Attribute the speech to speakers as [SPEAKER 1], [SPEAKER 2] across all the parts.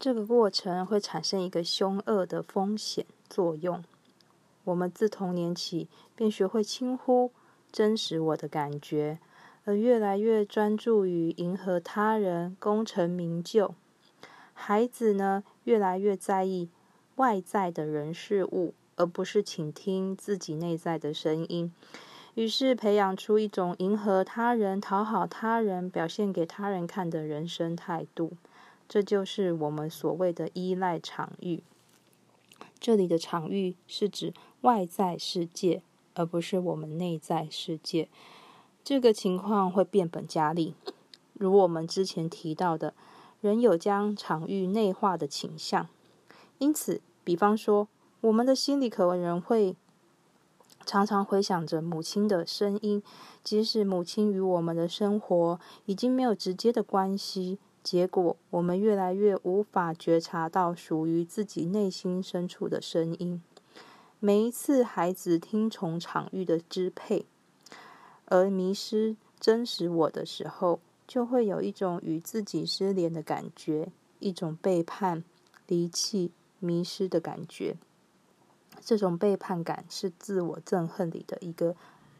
[SPEAKER 1] 这个过程会产生一个凶恶的风险作用。我们自童年起便学会轻忽真实我的感觉，而越来越专注于迎合他人、功成名就。孩子呢，越来越在意外在的人事物，而不是倾听自己内在的声音。于是培养出一种迎合他人、讨好他人、表现给他人看的人生态度。这就是我们所谓的依赖场域。这里的场域是指外在世界，而不是我们内在世界。这个情况会变本加厉，如我们之前提到的，人有将场域内化的倾向。因此，比方说，我们的心里可能人会常常回想着母亲的声音，即使母亲与我们的生活已经没有直接的关系。结果，我们越来越无法觉察到属于自己内心深处的声音。每一次孩子听从场域的支配，而迷失真实我的时候，就会有一种与自己失联的感觉，一种背叛、离弃、迷失的感觉。这种背叛感是自我憎恨里的一个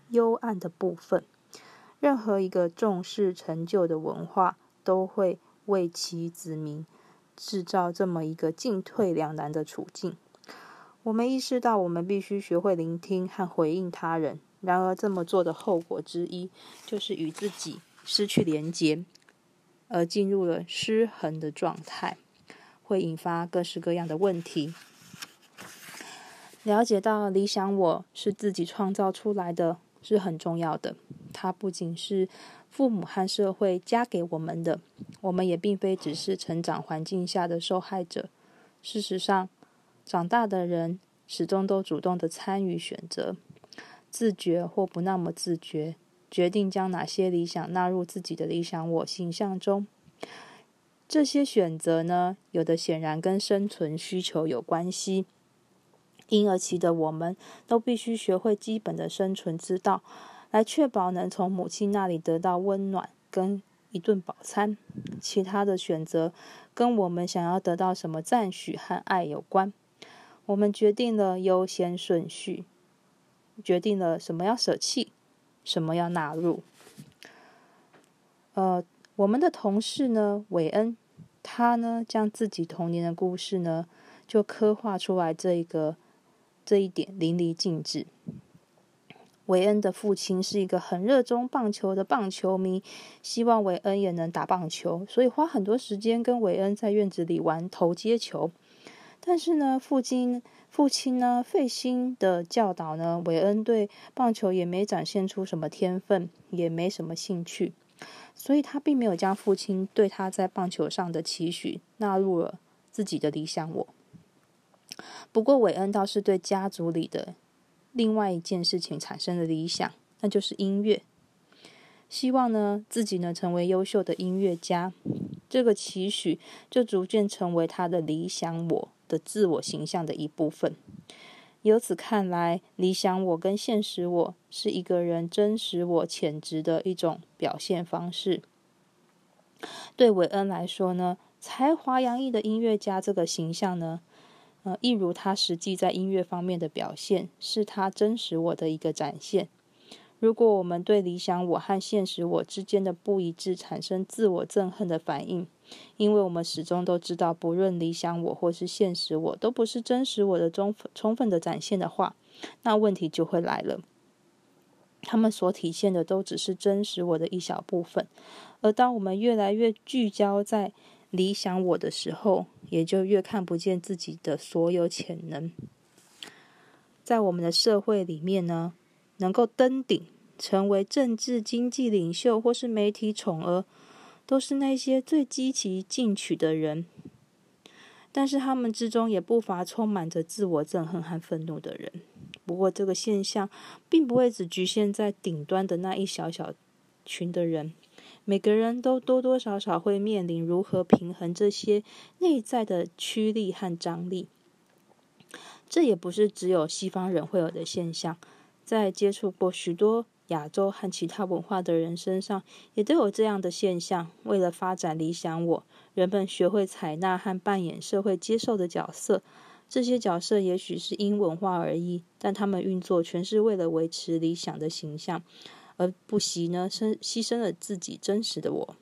[SPEAKER 1] 幽暗的部分。任何一个重视成就的文化，都会。为其子民制造这么一个进退两难的处境，我们意识到我们必须学会聆听和回应他人。然而，这么做的后果之一就是与自己失去连结，而进入了失衡的状态，会引发各式各样的问题。了解到理想我是自己创造出来的，是很重要的。它不仅是父母和社会加给我们的，我们也并非只是成长环境下的受害者。事实上，长大的人始终都主动的参与选择，自觉或不那么自觉，决定将哪些理想纳入自己的理想我形象中。这些选择呢，有的显然跟生存需求有关系，婴儿期的我们都必须学会基本的生存之道。来确保能从母亲那里得到温暖跟一顿饱餐，其他的选择跟我们想要得到什么赞许和爱有关。我们决定了优先顺序，决定了什么要舍弃，什么要纳入。呃，我们的同事呢，韦恩，他呢将自己童年的故事呢，就刻画出来这一个这一点淋漓尽致。韦恩的父亲是一个很热衷棒球的棒球迷，希望韦恩也能打棒球，所以花很多时间跟韦恩在院子里玩投接球。但是呢，父亲父亲呢费心的教导呢，韦恩对棒球也没展现出什么天分，也没什么兴趣，所以他并没有将父亲对他在棒球上的期许纳入了自己的理想我。不过韦恩倒是对家族里的。另外一件事情产生的理想，那就是音乐。希望呢自己能成为优秀的音乐家，这个期许就逐渐成为他的理想我的自我形象的一部分。由此看来，理想我跟现实我是一个人真实我潜质的一种表现方式。对韦恩来说呢，才华洋溢的音乐家这个形象呢。一如他实际在音乐方面的表现，是他真实我的一个展现。如果我们对理想我和现实我之间的不一致产生自我憎恨的反应，因为我们始终都知道，不论理想我或是现实我，都不是真实我的充充分的展现的话，那问题就会来了。他们所体现的都只是真实我的一小部分，而当我们越来越聚焦在理想我的时候，也就越看不见自己的所有潜能。在我们的社会里面呢，能够登顶成为政治经济领袖或是媒体宠儿，都是那些最积极进取的人。但是他们之中也不乏充满着自我憎恨和愤怒的人。不过这个现象并不会只局限在顶端的那一小小群的人。每个人都多多少少会面临如何平衡这些内在的驱力和张力。这也不是只有西方人会有的现象。在接触过许多亚洲和其他文化的人身上，也都有这样的现象。为了发展理想我，人们学会采纳和扮演社会接受的角色。这些角色也许是因文化而异，但他们运作全是为了维持理想的形象，而不惜呢牺牺牲了自己真实的我。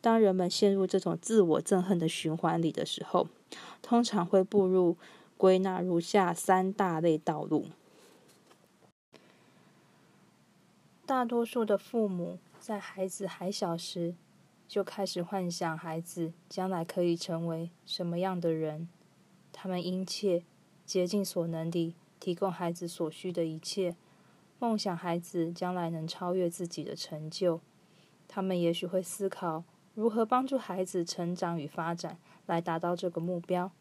[SPEAKER 1] 当人们陷入这种自我憎恨的循环里的时候，通常会步入归纳如下三大类道路。大多数的父母在孩子还小时就开始幻想孩子将来可以成为什么样的人。他们殷切、竭尽所能地提供孩子所需的一切，梦想孩子将来能超越自己的成就。他们也许会思考如何帮助孩子成长与发展，来达到这个目标。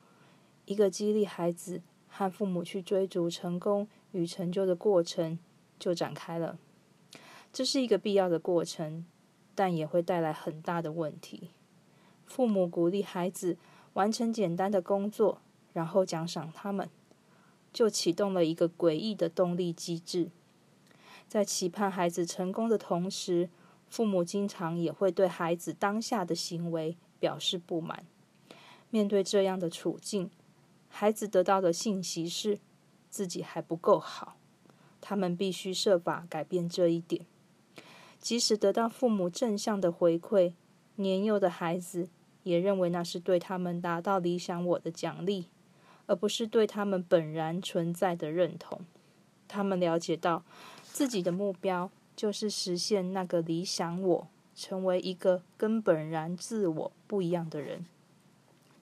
[SPEAKER 1] 一个激励孩子和父母去追逐成功与成就的过程就展开了。这是一个必要的过程，但也会带来很大的问题。父母鼓励孩子完成简单的工作。然后奖赏他们，就启动了一个诡异的动力机制。在期盼孩子成功的同时，父母经常也会对孩子当下的行为表示不满。面对这样的处境，孩子得到的信息是自己还不够好，他们必须设法改变这一点。即使得到父母正向的回馈，年幼的孩子也认为那是对他们达到理想我的奖励。而不是对他们本然存在的认同。他们了解到，自己的目标就是实现那个理想我，成为一个跟本然自我不一样的人。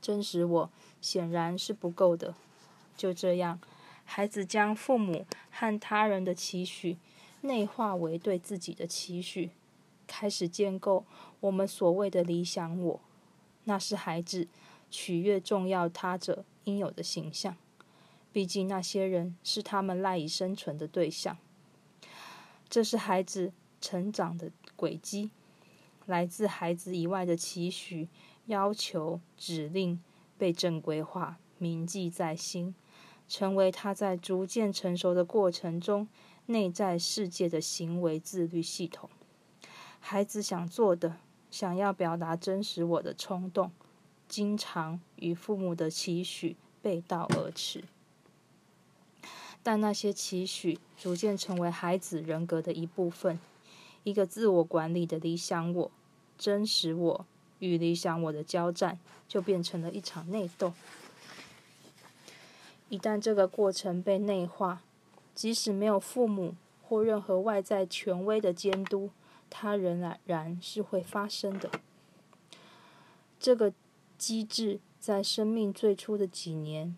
[SPEAKER 1] 真实我显然是不够的。就这样，孩子将父母和他人的期许内化为对自己的期许，开始建构我们所谓的理想我。那是孩子取悦重要他者。应有的形象，毕竟那些人是他们赖以生存的对象。这是孩子成长的轨迹，来自孩子以外的期许、要求、指令被正规化、铭记在心，成为他在逐渐成熟的过程中内在世界的行为自律系统。孩子想做的、想要表达真实我的冲动。经常与父母的期许背道而驰，但那些期许逐渐成为孩子人格的一部分。一个自我管理的理想我、真实我与理想我的交战，就变成了一场内斗。一旦这个过程被内化，即使没有父母或任何外在权威的监督，它仍然然是会发生的。这个。机制在生命最初的几年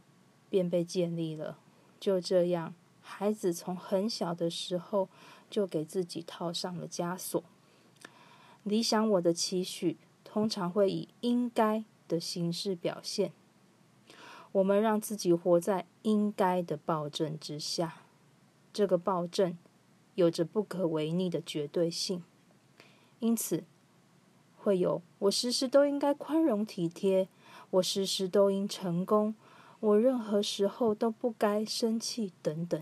[SPEAKER 1] 便被建立了。就这样，孩子从很小的时候就给自己套上了枷锁。理想我的期许通常会以应该的形式表现。我们让自己活在应该的暴政之下。这个暴政有着不可违逆的绝对性，因此。会有我时时都应该宽容体贴，我时时都应成功，我任何时候都不该生气等等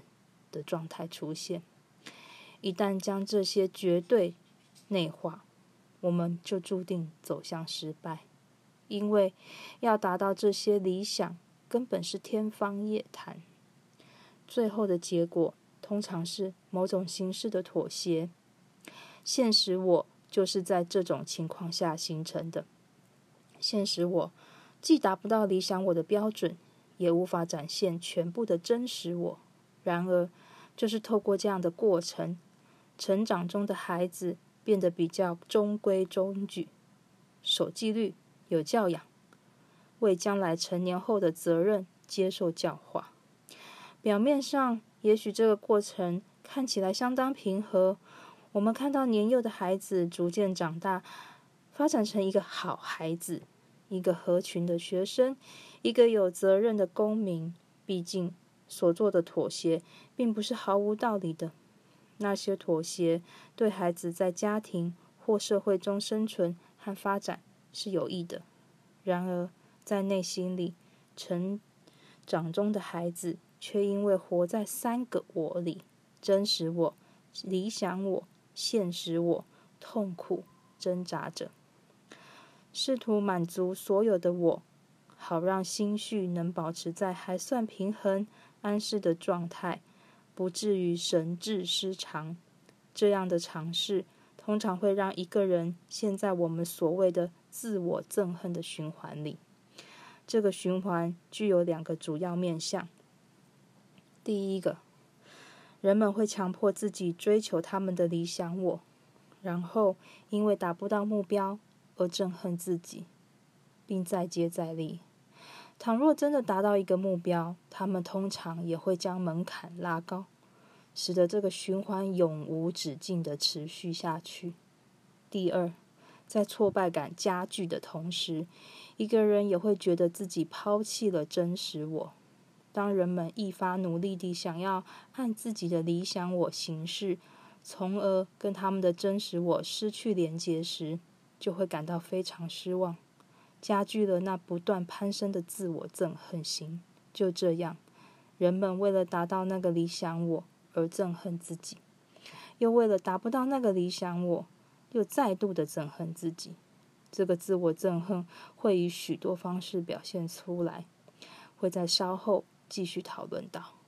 [SPEAKER 1] 的状态出现。一旦将这些绝对内化，我们就注定走向失败，因为要达到这些理想根本是天方夜谭。最后的结果通常是某种形式的妥协。现实我。就是在这种情况下形成的。现实我既达不到理想我的标准，也无法展现全部的真实我。然而，就是透过这样的过程，成长中的孩子变得比较中规中矩、守纪律、有教养，为将来成年后的责任接受教化。表面上，也许这个过程看起来相当平和。我们看到年幼的孩子逐渐长大，发展成一个好孩子，一个合群的学生，一个有责任的公民。毕竟所做的妥协并不是毫无道理的，那些妥协对孩子在家庭或社会中生存和发展是有益的。然而，在内心里，成长中的孩子却因为活在三个我里：真实我、理想我。现实我痛苦挣扎着，试图满足所有的我，好让心绪能保持在还算平衡、安适的状态，不至于神志失常。这样的尝试通常会让一个人陷在我们所谓的自我憎恨的循环里。这个循环具有两个主要面向。第一个，人们会强迫自己追求他们的理想我，然后因为达不到目标而憎恨自己，并再接再厉。倘若真的达到一个目标，他们通常也会将门槛拉高，使得这个循环永无止境的持续下去。第二，在挫败感加剧的同时，一个人也会觉得自己抛弃了真实我。当人们一发努力地想要按自己的理想我行事，从而跟他们的真实我失去连接时，就会感到非常失望，加剧了那不断攀升的自我憎恨心。就这样，人们为了达到那个理想我而憎恨自己，又为了达不到那个理想我。又再度的憎恨自己，这个自我憎恨会以许多方式表现出来，会在稍后继续讨论到。